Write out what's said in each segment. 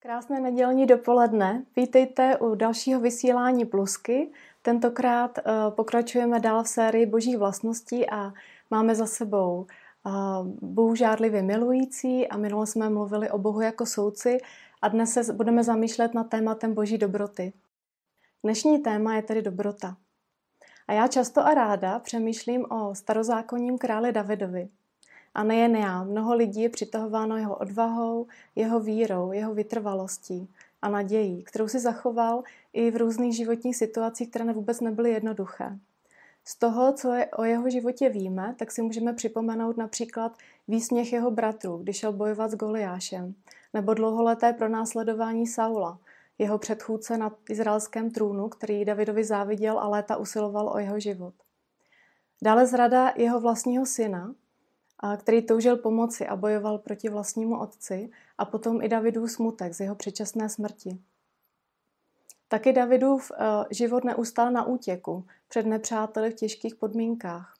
Krásné nedělní dopoledne. Vítejte u dalšího vysílání Plusky. Tentokrát uh, pokračujeme dál v sérii božích vlastností a máme za sebou uh, Bůh žádlivě milující a minule jsme mluvili o Bohu jako souci a dnes se budeme zamýšlet nad tématem boží dobroty. Dnešní téma je tedy dobrota. A já často a ráda přemýšlím o starozákonním králi Davidovi. A nejen já, mnoho lidí je přitahováno jeho odvahou, jeho vírou, jeho vytrvalostí a nadějí, kterou si zachoval i v různých životních situacích, které vůbec nebyly jednoduché. Z toho, co je o jeho životě víme, tak si můžeme připomenout například výsměch jeho bratrů, když šel bojovat s Goliášem, nebo dlouholeté pronásledování Saula, jeho předchůdce na izraelském trůnu, který Davidovi záviděl a léta usiloval o jeho život. Dále zrada jeho vlastního syna, který toužil pomoci a bojoval proti vlastnímu otci a potom i Davidův smutek z jeho předčasné smrti. Taky Davidův eh, život neustál na útěku před nepřáteli v těžkých podmínkách.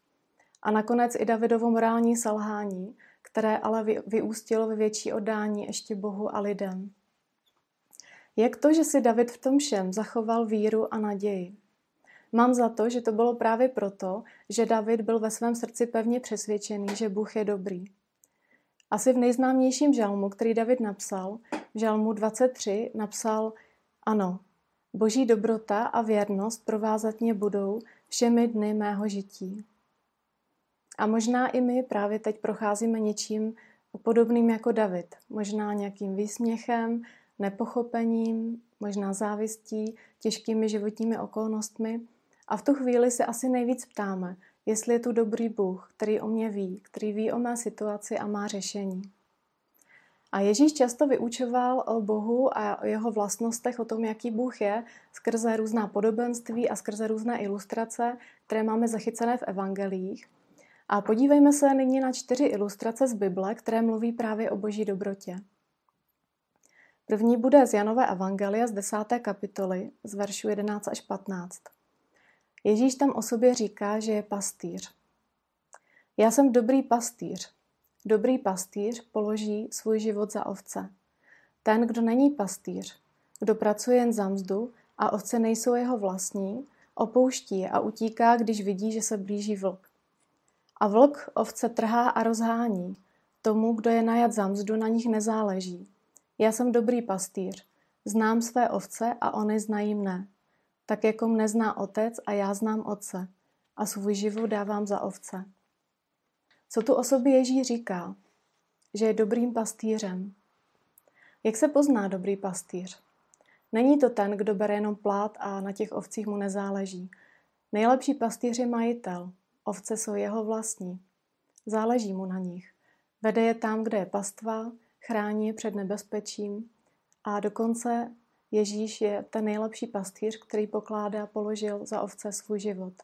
A nakonec i Davidovo morální selhání, které ale vyústilo ve větší oddání ještě Bohu a lidem. Jak to, že si David v tom všem zachoval víru a naději? Mám za to, že to bylo právě proto, že David byl ve svém srdci pevně přesvědčený, že Bůh je dobrý. Asi v nejznámějším žalmu, který David napsal, v žalmu 23 napsal Ano, boží dobrota a věrnost provázat mě budou všemi dny mého žití. A možná i my právě teď procházíme něčím podobným jako David. Možná nějakým výsměchem, nepochopením, možná závistí, těžkými životními okolnostmi – a v tu chvíli se asi nejvíc ptáme, jestli je tu dobrý Bůh, který o mě ví, který ví o mé situaci a má řešení. A Ježíš často vyučoval o Bohu a o jeho vlastnostech, o tom, jaký Bůh je, skrze různá podobenství a skrze různé ilustrace, které máme zachycené v evangelích. A podívejme se nyní na čtyři ilustrace z Bible, které mluví právě o boží dobrotě. První bude z Janové evangelia z 10. kapitoly, z veršu 11 až 15. Ježíš tam o sobě říká, že je pastýř. Já jsem dobrý pastýř. Dobrý pastýř položí svůj život za ovce. Ten, kdo není pastýř, kdo pracuje jen za mzdu a ovce nejsou jeho vlastní, opouští je a utíká, když vidí, že se blíží vlk. A vlk ovce trhá a rozhání. Tomu, kdo je najat za mzdu, na nich nezáleží. Já jsem dobrý pastýř. Znám své ovce a oni znají mne tak jako mne zná otec a já znám otce a svůj život dávám za ovce. Co tu o sobě Ježíš říká? Že je dobrým pastýřem. Jak se pozná dobrý pastýř? Není to ten, kdo bere jenom plát a na těch ovcích mu nezáleží. Nejlepší pastýř je majitel. Ovce jsou jeho vlastní. Záleží mu na nich. Vede je tam, kde je pastva, chrání je před nebezpečím a dokonce Ježíš je ten nejlepší pastýř, který pokládá položil za ovce svůj život.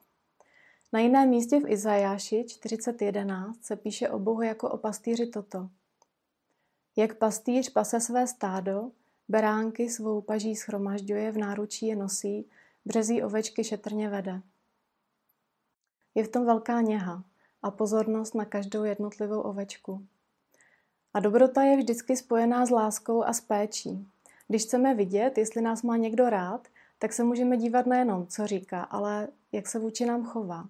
Na jiném místě v Izajáši 40.11 se píše o Bohu jako o pastýři toto. Jak pastýř pase své stádo, beránky svou paží schromažďuje, v náručí je nosí, březí ovečky šetrně vede. Je v tom velká něha a pozornost na každou jednotlivou ovečku. A dobrota je vždycky spojená s láskou a s péčí. Když chceme vidět, jestli nás má někdo rád, tak se můžeme dívat nejenom, co říká, ale jak se vůči nám chová.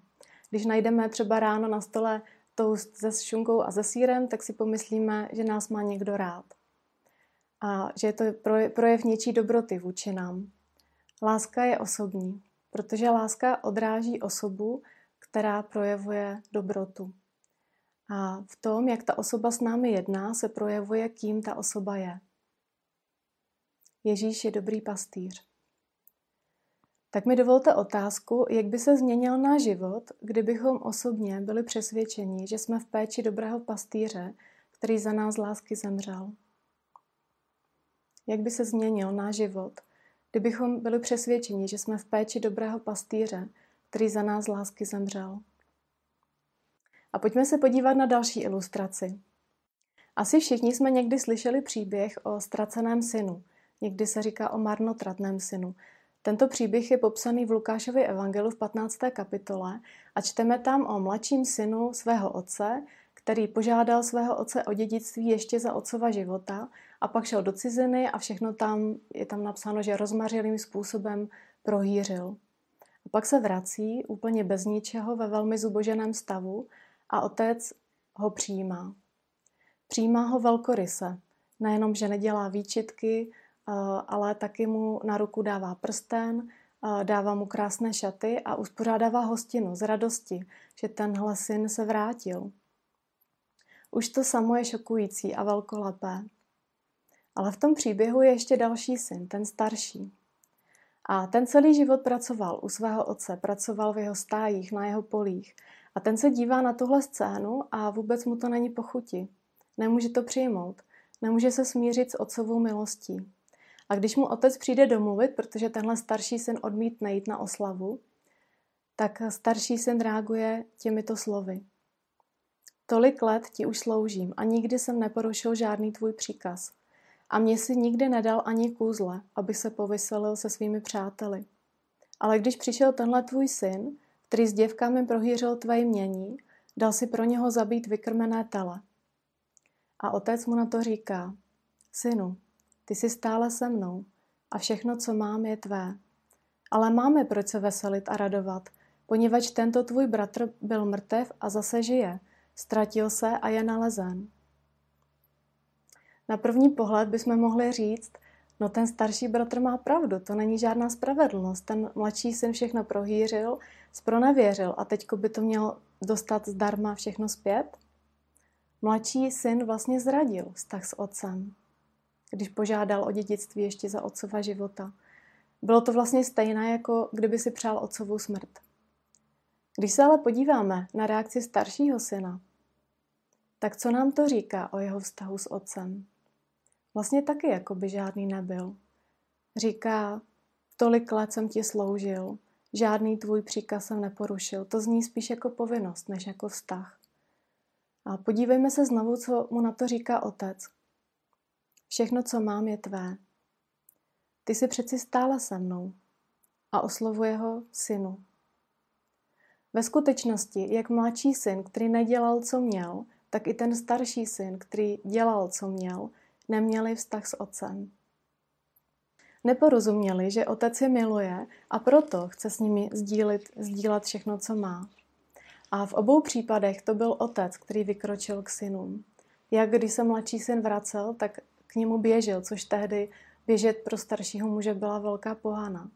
Když najdeme třeba ráno na stole toast se šunkou a se sírem, tak si pomyslíme, že nás má někdo rád. A že je to projev něčí dobroty vůči nám. Láska je osobní, protože láska odráží osobu, která projevuje dobrotu. A v tom, jak ta osoba s námi jedná, se projevuje, kým ta osoba je. Ježíš je dobrý pastýř. Tak mi dovolte otázku, jak by se změnil náš život, kdybychom osobně byli přesvědčeni, že jsme v péči dobrého pastýře, který za nás lásky zemřel. Jak by se změnil náš život, kdybychom byli přesvědčeni, že jsme v péči dobrého pastýře, který za nás lásky zemřel. A pojďme se podívat na další ilustraci. Asi všichni jsme někdy slyšeli příběh o ztraceném synu – Někdy se říká o marnotratném synu. Tento příběh je popsaný v Lukášově evangelu v 15. kapitole a čteme tam o mladším synu svého otce, který požádal svého otce o dědictví ještě za otcova života a pak šel do ciziny a všechno tam, je tam napsáno, že rozmařilým způsobem prohýřil. A pak se vrací úplně bez ničeho ve velmi zuboženém stavu a otec ho přijímá. Přijímá ho velkoryse. Nejenom, že nedělá výčitky, ale taky mu na ruku dává prsten, eh, dává mu krásné šaty a uspořádává hostinu z radosti, že tenhle syn se vrátil. Už to samo je šokující a velkolepé. Ale v tom příběhu je ještě další syn, ten starší. A ten celý život pracoval u svého otce, pracoval v jeho stájích, na jeho polích. A ten se dívá na tuhle scénu a vůbec mu to není pochuti. Nemůže to přijmout. Nemůže se smířit s otcovou milostí. A když mu otec přijde domluvit, protože tenhle starší syn odmítne jít na oslavu, tak starší syn reaguje těmito slovy. Tolik let ti už sloužím a nikdy jsem neporušil žádný tvůj příkaz. A mě si nikdy nedal ani kůzle, aby se povyselil se svými přáteli. Ale když přišel tenhle tvůj syn, který s děvkami prohýřil tvé jmění, dal si pro něho zabít vykrmené tele. A otec mu na to říká, synu, ty jsi stále se mnou a všechno, co mám, je tvé. Ale máme proč se veselit a radovat, poněvadž tento tvůj bratr byl mrtev a zase žije, ztratil se a je nalezen. Na první pohled bychom mohli říct, no ten starší bratr má pravdu, to není žádná spravedlnost. Ten mladší syn všechno prohýřil, spronevěřil a teďko by to měl dostat zdarma všechno zpět? Mladší syn vlastně zradil vztah s otcem, když požádal o dědictví ještě za otcova života. Bylo to vlastně stejné, jako kdyby si přál otcovou smrt. Když se ale podíváme na reakci staršího syna, tak co nám to říká o jeho vztahu s otcem? Vlastně taky jako by žádný nebyl. Říká, tolik let jsem ti sloužil, žádný tvůj příkaz jsem neporušil. To zní spíš jako povinnost, než jako vztah. A podívejme se znovu, co mu na to říká otec. Všechno, co mám, je tvé. Ty jsi přeci stále se mnou. A oslovuje ho synu. Ve skutečnosti, jak mladší syn, který nedělal, co měl, tak i ten starší syn, který dělal, co měl, neměli vztah s otcem. Neporozuměli, že otec je miluje a proto chce s nimi sdílit, sdílet všechno, co má. A v obou případech to byl otec, který vykročil k synům. Jak když se mladší syn vracel, tak k němu běžel, což tehdy běžet pro staršího muže byla velká pohana.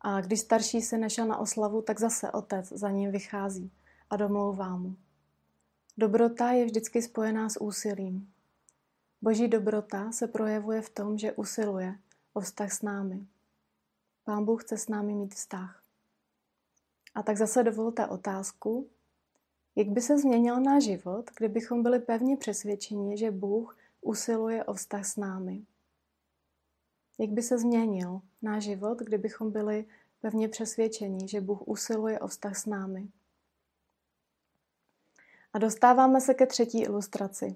A když starší syn nešel na oslavu, tak zase otec za ním vychází a domlouvá mu. Dobrota je vždycky spojená s úsilím. Boží dobrota se projevuje v tom, že usiluje o vztah s námi. Pán Bůh chce s námi mít vztah. A tak zase dovolte otázku, jak by se změnil náš život, kdybychom byli pevně přesvědčeni, že Bůh usiluje o vztah s námi? Jak by se změnil náš život, kdybychom byli pevně přesvědčeni, že Bůh usiluje o vztah s námi? A dostáváme se ke třetí ilustraci.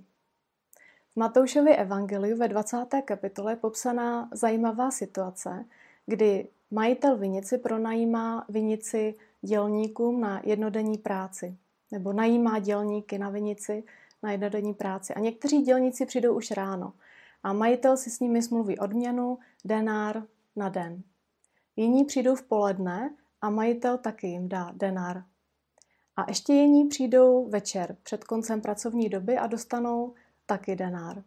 V Matoušově evangeliu ve 20. kapitole je popsaná zajímavá situace, kdy majitel vinici pronajímá vinici dělníkům na jednodenní práci nebo najímá dělníky na vinici na jednodenní práci. A někteří dělníci přijdou už ráno a majitel si s nimi smluví odměnu, denár na den. Jiní přijdou v poledne a majitel taky jim dá denár. A ještě jiní přijdou večer před koncem pracovní doby a dostanou taky denár.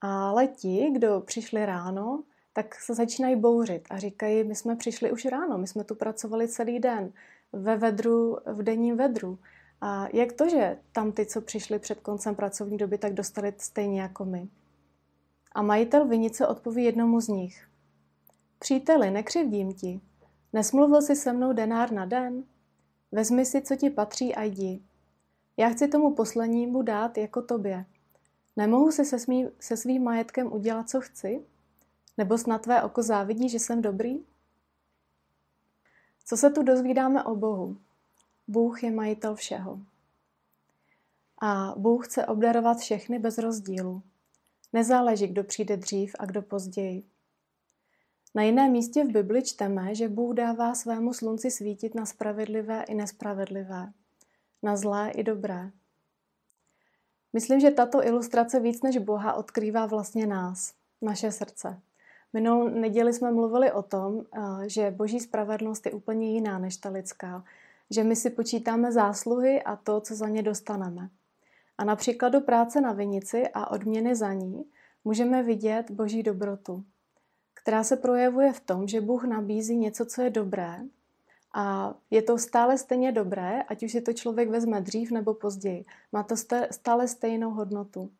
Ale ti, kdo přišli ráno, tak se začínají bouřit a říkají, my jsme přišli už ráno, my jsme tu pracovali celý den, ve vedru, v denním vedru. A jak to, že tam ty, co přišli před koncem pracovní doby, tak dostali stejně jako my? A majitel vinice odpoví jednomu z nich. Příteli, nekřivdím ti. Nesmluvil jsi se mnou denár na den? Vezmi si, co ti patří a jdi. Já chci tomu poslednímu dát jako tobě. Nemohu si se, smí, se svým majetkem udělat, co chci? Nebo snad tvé oko závidí, že jsem dobrý? Co se tu dozvídáme o Bohu? Bůh je majitel všeho. A Bůh chce obdarovat všechny bez rozdílu. Nezáleží, kdo přijde dřív a kdo později. Na jiném místě v Bibli čteme, že Bůh dává svému slunci svítit na spravedlivé i nespravedlivé, na zlé i dobré. Myslím, že tato ilustrace víc než Boha odkrývá vlastně nás, naše srdce. Minulou neděli jsme mluvili o tom, eh, že boží spravedlnost je úplně jiná než ta lidská, že my si počítáme zásluhy a to, co za ně dostaneme. A na příkladu práce na vinici a odměny za ní můžeme vidět boží dobrotu, která se projevuje v tom, že Bůh nabízí něco, co je dobré a je to stále stejně dobré, ať už si to člověk vezme dřív nebo později. Má to stále stejnou hodnotu.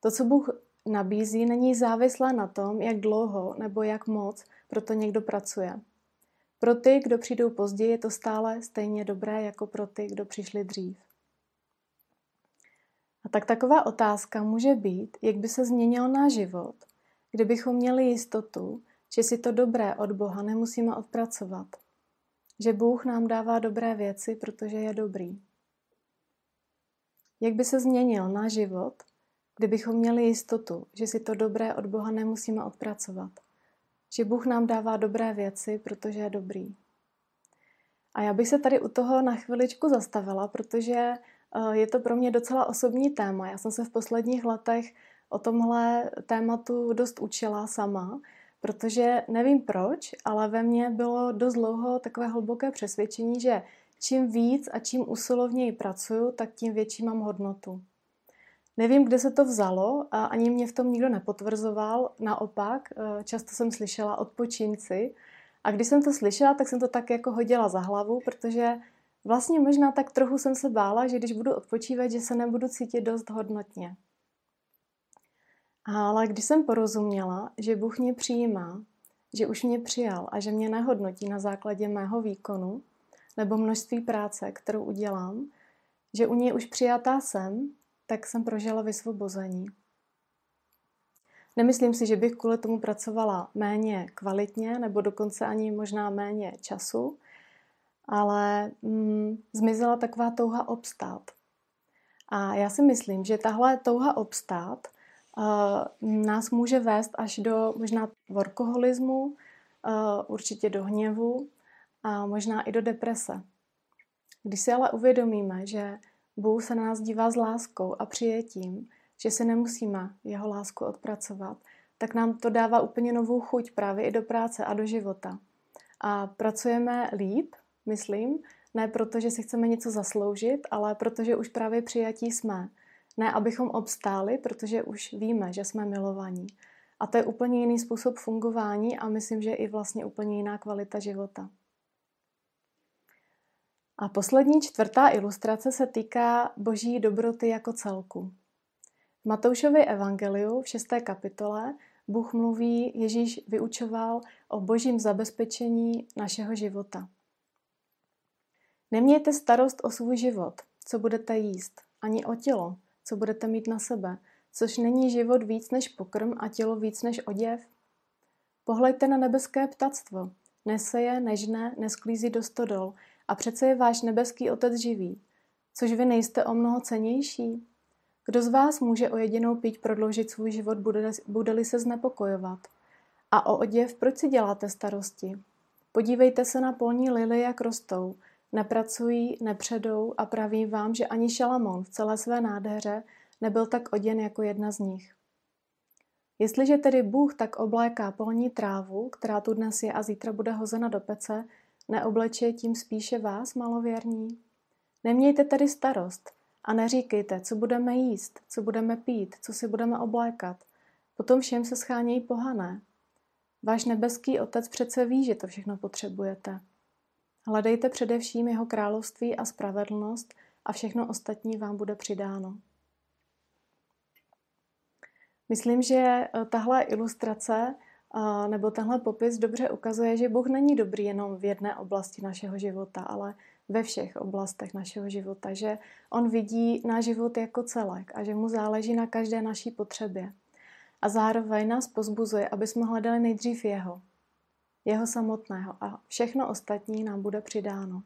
To, co Bůh nabízí, není závislé na tom, jak dlouho nebo jak moc pro to někdo pracuje. Pro ty, kdo přijdou později, je to stále stejně dobré jako pro ty, kdo přišli dřív. A tak taková otázka může být, jak by se změnil náš život, kdybychom měli jistotu, že si to dobré od Boha nemusíme odpracovat. Že Bůh nám dává dobré věci, protože je dobrý. Jak by se změnil náš život, kdybychom měli jistotu, že si to dobré od Boha nemusíme odpracovat. Že Bůh nám dává dobré věci, protože je dobrý. A já bych se tady u toho na chviličku zastavila, protože eh, je to pro mě docela osobní téma. Já jsem se v posledních letech o tomhle tématu dost učila sama, protože nevím proč, ale ve mně bylo dost dlouho takové hluboké přesvědčení, že čím víc a čím usilovněji pracuju, tak tím větší mám hodnotu. Nevím, kde se to vzalo ani mě v tom nikdo nepotvrzoval. Naopak, eh, často jsem slyšela odpočinci a když jsem to slyšela, tak jsem to tak jako hodila za hlavu, protože vlastně možná tak trochu jsem se bála, že když budu odpočívat, že se nebudu cítit dost hodnotně. Ale když jsem porozuměla, že Bůh mě přijímá, že už mě přijal a že mě nehodnotí na základě mého výkonu nebo množství práce, kterou udělám, že u něj už přijatá jsem tak jsem prožila vysvobození. Nemyslím si, že bych kvůli tomu pracovala méně kvalitně nebo dokonce ani možná méně času, ale mm, zmizela taková touha obstát. A já si myslím, že tahle touha obstát uh, nás může vést až do možná workoholismu, uh, určitě do hněvu a možná i do deprese. Když si ale uvědomíme, že Bůh se na nás dívá s láskou a přijetím, že se nemusíme jeho lásku odpracovat, tak nám to dává úplně novou chuť právě i do práce a do života. A pracujeme líp, myslím, ne proto, že si chceme něco zasloužit, ale protože už právě přijatí jsme. Ne, abychom obstáli, protože už víme, že jsme milovaní. A to je úplně jiný způsob fungování a myslím, že i vlastně úplně jiná kvalita života. A poslední čtvrtá ilustrace se týká boží dobroty jako celku. V Matoušově evangeliu v šesté kapitole Bůh mluví, Ježíš vyučoval o božím zabezpečení našeho života. Nemějte starost o svůj život, co budete jíst, ani o tělo, co budete mít na sebe, což není život víc než pokrm a tělo víc než oděv. Pohleďte na nebeské ptactvo. Neseje, nežne, nesklízí do stodol, a přece je váš nebeský Otec živý. Což vy nejste o mnoho cenější? Kdo z vás může o jedinou píť prodloužit svůj život, bude-li se znepokojovat? A o oděv proč si děláte starosti? Podívejte se na polní lily, jak rostou. Nepracují, nepředou a praví vám, že ani Šalamón v celé své nádheře nebyl tak oděn jako jedna z nich. Jestliže tedy Bůh tak obléká polní trávu, která tu dnes je a zítra bude hozena do pece, Neobleče tím spíše vás, malověrní? Nemějte tedy starost a neříkejte, co budeme jíst, co budeme pít, co si budeme oblékat. Potom všem se schánějí pohané. Váš nebeský otec přece ví, že to všechno potřebujete. Hledejte především jeho království a spravedlnost a všechno ostatní vám bude přidáno. Myslím, že eh, tahle ilustrace nebo tenhle popis dobře ukazuje, že Bůh není dobrý jenom v jedné oblasti našeho života, ale ve všech oblastech našeho života, že On vidí náš život jako celek a že mu záleží na každé naší potřebě. A zároveň nás pozbuzuje, aby jsme hledali nejdřív Jeho, Jeho samotného a všechno ostatní nám bude přidáno.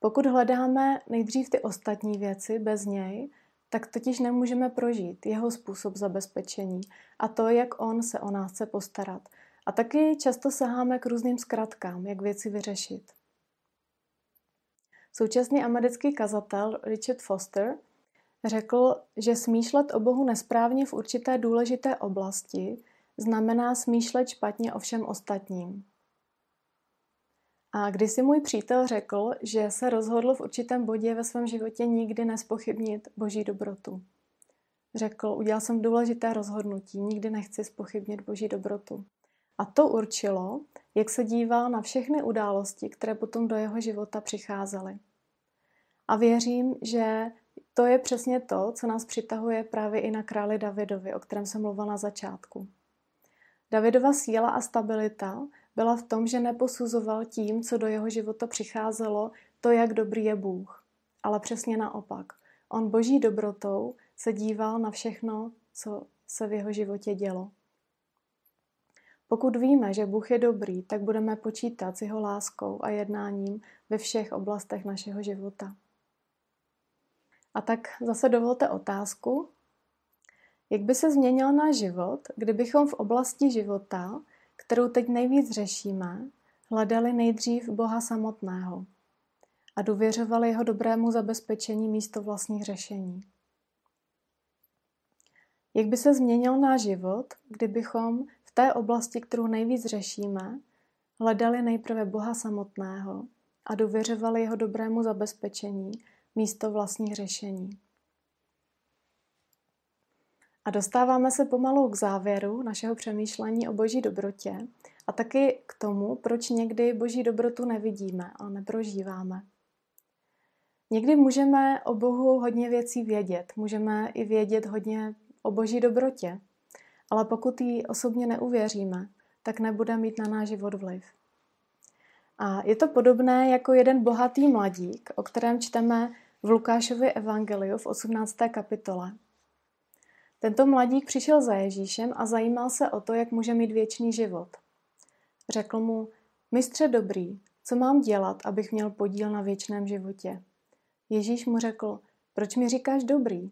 Pokud hledáme nejdřív ty ostatní věci bez něj, tak totiž nemůžeme prožít jeho způsob zabezpečení a to, jak on se o nás chce postarat. A taky často saháme k různým zkratkám, jak věci vyřešit. Současný americký kazatel Richard Foster řekl, že smýšlet o Bohu nesprávně v určité důležité oblasti znamená smýšlet špatně o všem ostatním. A když si můj přítel řekl, že se rozhodl v určitém bodě ve svém životě nikdy nespochybnit boží dobrotu. Řekl, udělal jsem důležité rozhodnutí, nikdy nechci spochybnit boží dobrotu. A to určilo, jak se díval na všechny události, které potom do jeho života přicházely. A věřím, že to je přesně to, co nás přitahuje právě i na králi Davidovi, o kterém jsem mluvila na začátku. Davidova síla a stabilita byla v tom, že neposuzoval tím, co do jeho života přicházelo, to, jak dobrý je Bůh. Ale přesně naopak. On boží dobrotou se díval na všechno, co se v jeho životě dělo. Pokud víme, že Bůh je dobrý, tak budeme počítat s jeho láskou a jednáním ve všech oblastech našeho života. A tak zase dovolte otázku, jak by se změnil náš život, kdybychom v oblasti života, kterou teď nejvíc řešíme, hledali nejdřív Boha samotného a důvěřovali jeho dobrému zabezpečení místo vlastních řešení. Jak by se změnil náš život, kdybychom v té oblasti, kterou nejvíc řešíme, hledali nejprve Boha samotného a důvěřovali jeho dobrému zabezpečení místo vlastních řešení. A dostáváme se pomalu k závěru našeho přemýšlení o boží dobrotě a taky k tomu, proč někdy boží dobrotu nevidíme a neprožíváme. Někdy můžeme o Bohu hodně věcí vědět, můžeme i vědět hodně o boží dobrotě, ale pokud jí osobně neuvěříme, tak nebude mít na náš život vliv. A je to podobné jako jeden bohatý mladík, o kterém čteme v Lukášově evangeliu v 18. kapitole. Tento mladík přišel za Ježíšem a zajímal se o to, jak může mít věčný život. Řekl mu, mistře dobrý, co mám dělat, abych měl podíl na věčném životě? Ježíš mu řekl, proč mi říkáš dobrý?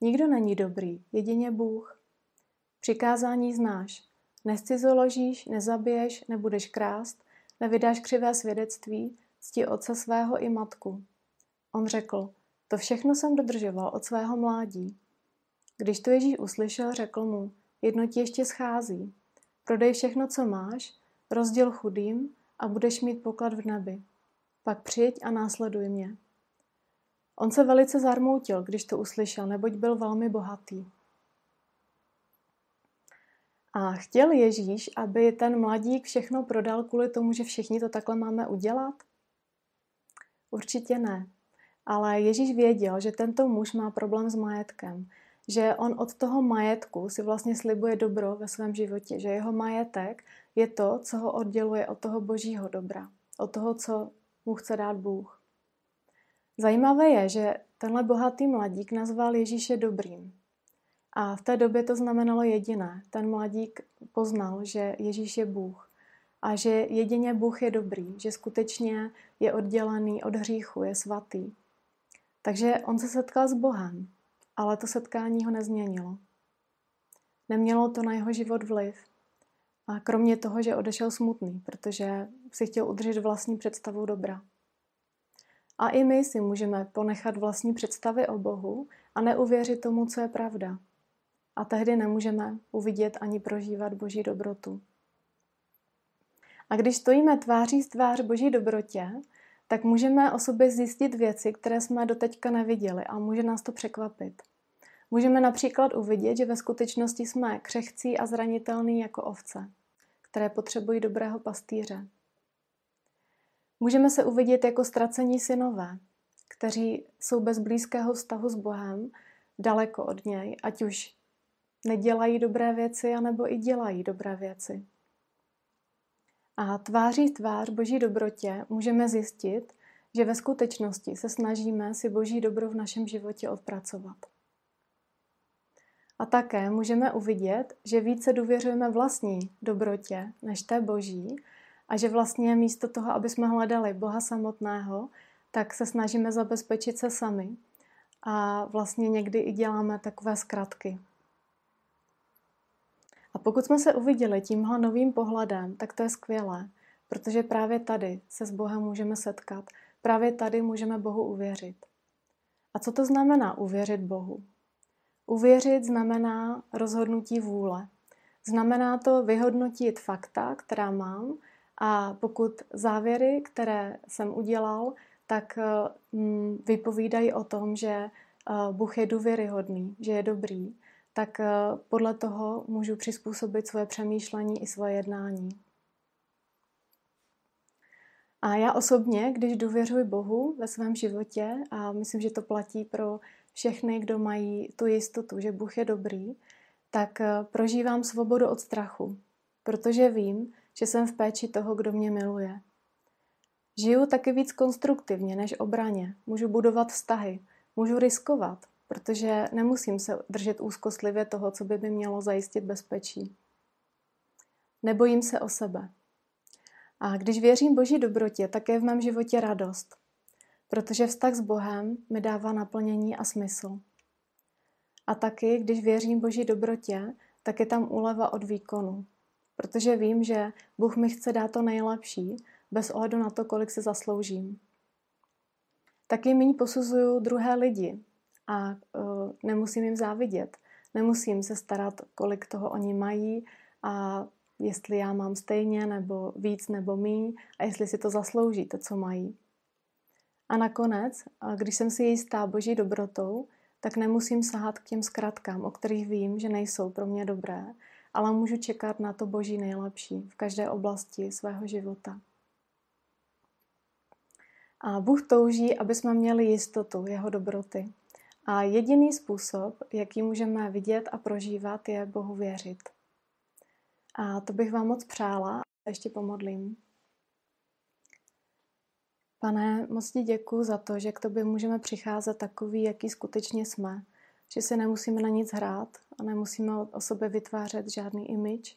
Nikdo není dobrý, jedině Bůh. Přikázání znáš. Nescizoložíš, nezabiješ, nebudeš krást, nevydáš křivé svědectví, cti otce svého i matku. On řekl, to všechno jsem dodržoval od svého mládí. Když to Ježíš uslyšel, řekl mu, jedno ti ještě schází. Prodej všechno, co máš, rozděl chudým a budeš mít poklad v nebi. Pak přijď a následuj mě. On se velice zarmoutil, když to uslyšel, neboť byl velmi bohatý. A chtěl Ježíš, aby ten mladík všechno prodal kvůli tomu, že všichni to takhle máme udělat? Určitě ne. Ale Ježíš věděl, že tento muž má problém s majetkem, že on od toho majetku si vlastně slibuje dobro ve svém životě, že jeho majetek je to, co ho odděluje od toho božího dobra, od toho, co mu chce dát Bůh. Zajímavé je, že tenhle bohatý mladík nazval Ježíše dobrým. A v té době to znamenalo jediné. Ten mladík poznal, že Ježíš je Bůh a že jedině Bůh je dobrý, že skutečně je oddělený od hříchu, je svatý. Takže on se setkal s Bohem, ale to setkání ho nezměnilo. Nemělo to na jeho život vliv. A kromě toho, že odešel smutný, protože si chtěl udržet vlastní představu dobra. A i my si můžeme ponechat vlastní představy o Bohu a neuvěřit tomu, co je pravda. A tehdy nemůžeme uvidět ani prožívat Boží dobrotu. A když stojíme tváří z tvář Boží dobrotě, tak můžeme o sobě zjistit věci, které jsme doteďka neviděli a může nás to překvapit. Můžeme například uvidět, že ve skutečnosti jsme křehcí a zranitelní jako ovce, které potřebují dobrého pastýře. Můžeme se uvidět jako ztracení synové, kteří jsou bez blízkého vztahu s Bohem, daleko od něj, ať už nedělají dobré věci, anebo i dělají dobré věci. A tváří tvář Boží dobrotě můžeme zjistit, že ve skutečnosti se snažíme si Boží dobro v našem životě odpracovat. A také můžeme uvidět, že více důvěřujeme vlastní dobrotě než té Boží a že vlastně místo toho, aby jsme hledali Boha samotného, tak se snažíme zabezpečit se sami a vlastně někdy i děláme takové zkratky. Pokud jsme se uviděli tímhle novým pohledem, tak to je skvělé, protože právě tady se s Bohem můžeme setkat, právě tady můžeme Bohu uvěřit. A co to znamená uvěřit Bohu? Uvěřit znamená rozhodnutí vůle. Znamená to vyhodnotit fakta, která mám, a pokud závěry, které jsem udělal, tak mm, vypovídají o tom, že eh, Bůh je důvěryhodný, že je dobrý, tak eh, podle toho můžu přizpůsobit svoje přemýšlení i svoje jednání. A já osobně, když důvěřuji Bohu ve svém životě, a myslím, že to platí pro všechny, kdo mají tu jistotu, že Bůh je dobrý, tak eh, prožívám svobodu od strachu, protože vím, že jsem v péči toho, kdo mě miluje. Žiju taky víc konstruktivně než obraně. Můžu budovat vztahy, můžu riskovat, protože nemusím se držet úzkostlivě toho, co by mi mělo zajistit bezpečí. Nebojím se o sebe. A když věřím Boží dobrotě, tak je v mém životě radost, protože vztah s Bohem mi dává naplnění a smysl. A taky, když věřím Boží dobrotě, tak je tam úleva od výkonu, protože vím, že Bůh mi chce dát to nejlepší, bez ohledu na to, kolik se zasloužím. Taky méně posuzuju druhé lidi a uh, nemusím jim závidět. Nemusím se starat, kolik toho oni mají a jestli já mám stejně nebo víc nebo míň a jestli si to zaslouží, to, co mají. A nakonec, když jsem si jistá boží dobrotou, tak nemusím sahat k těm zkratkám, o kterých vím, že nejsou pro mě dobré, ale můžu čekat na to boží nejlepší v každé oblasti svého života. A Bůh touží, aby jsme měli jistotu jeho dobroty. A jediný způsob, jaký můžeme vidět a prožívat, je Bohu věřit. A to bych vám moc přála. Ještě pomodlím. Pane, moc ti děkuji za to, že k tobě můžeme přicházet takový, jaký skutečně jsme. Že se nemusíme na nic hrát a nemusíme o sobě vytvářet žádný image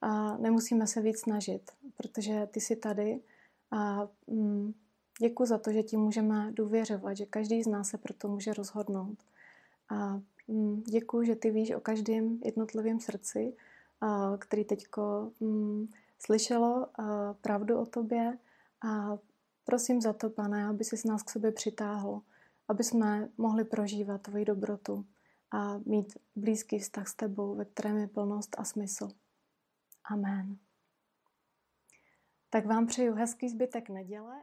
a nemusíme se víc snažit, protože ty jsi tady a mm, děkuji za to, že ti můžeme důvěřovat, že každý z nás se proto může rozhodnout. A mm, děkuji, že ty víš o každém jednotlivém srdci, který teďko mm, slyšelo pravdu o tobě a prosím za to, pane, aby si nás k sobě přitáhl, aby jsme mohli prožívat tvoji dobrotu a mít blízký vztah s tebou, ve kterém je plnost a smysl. Amen. Tak vám přeju hezký zbytek neděle.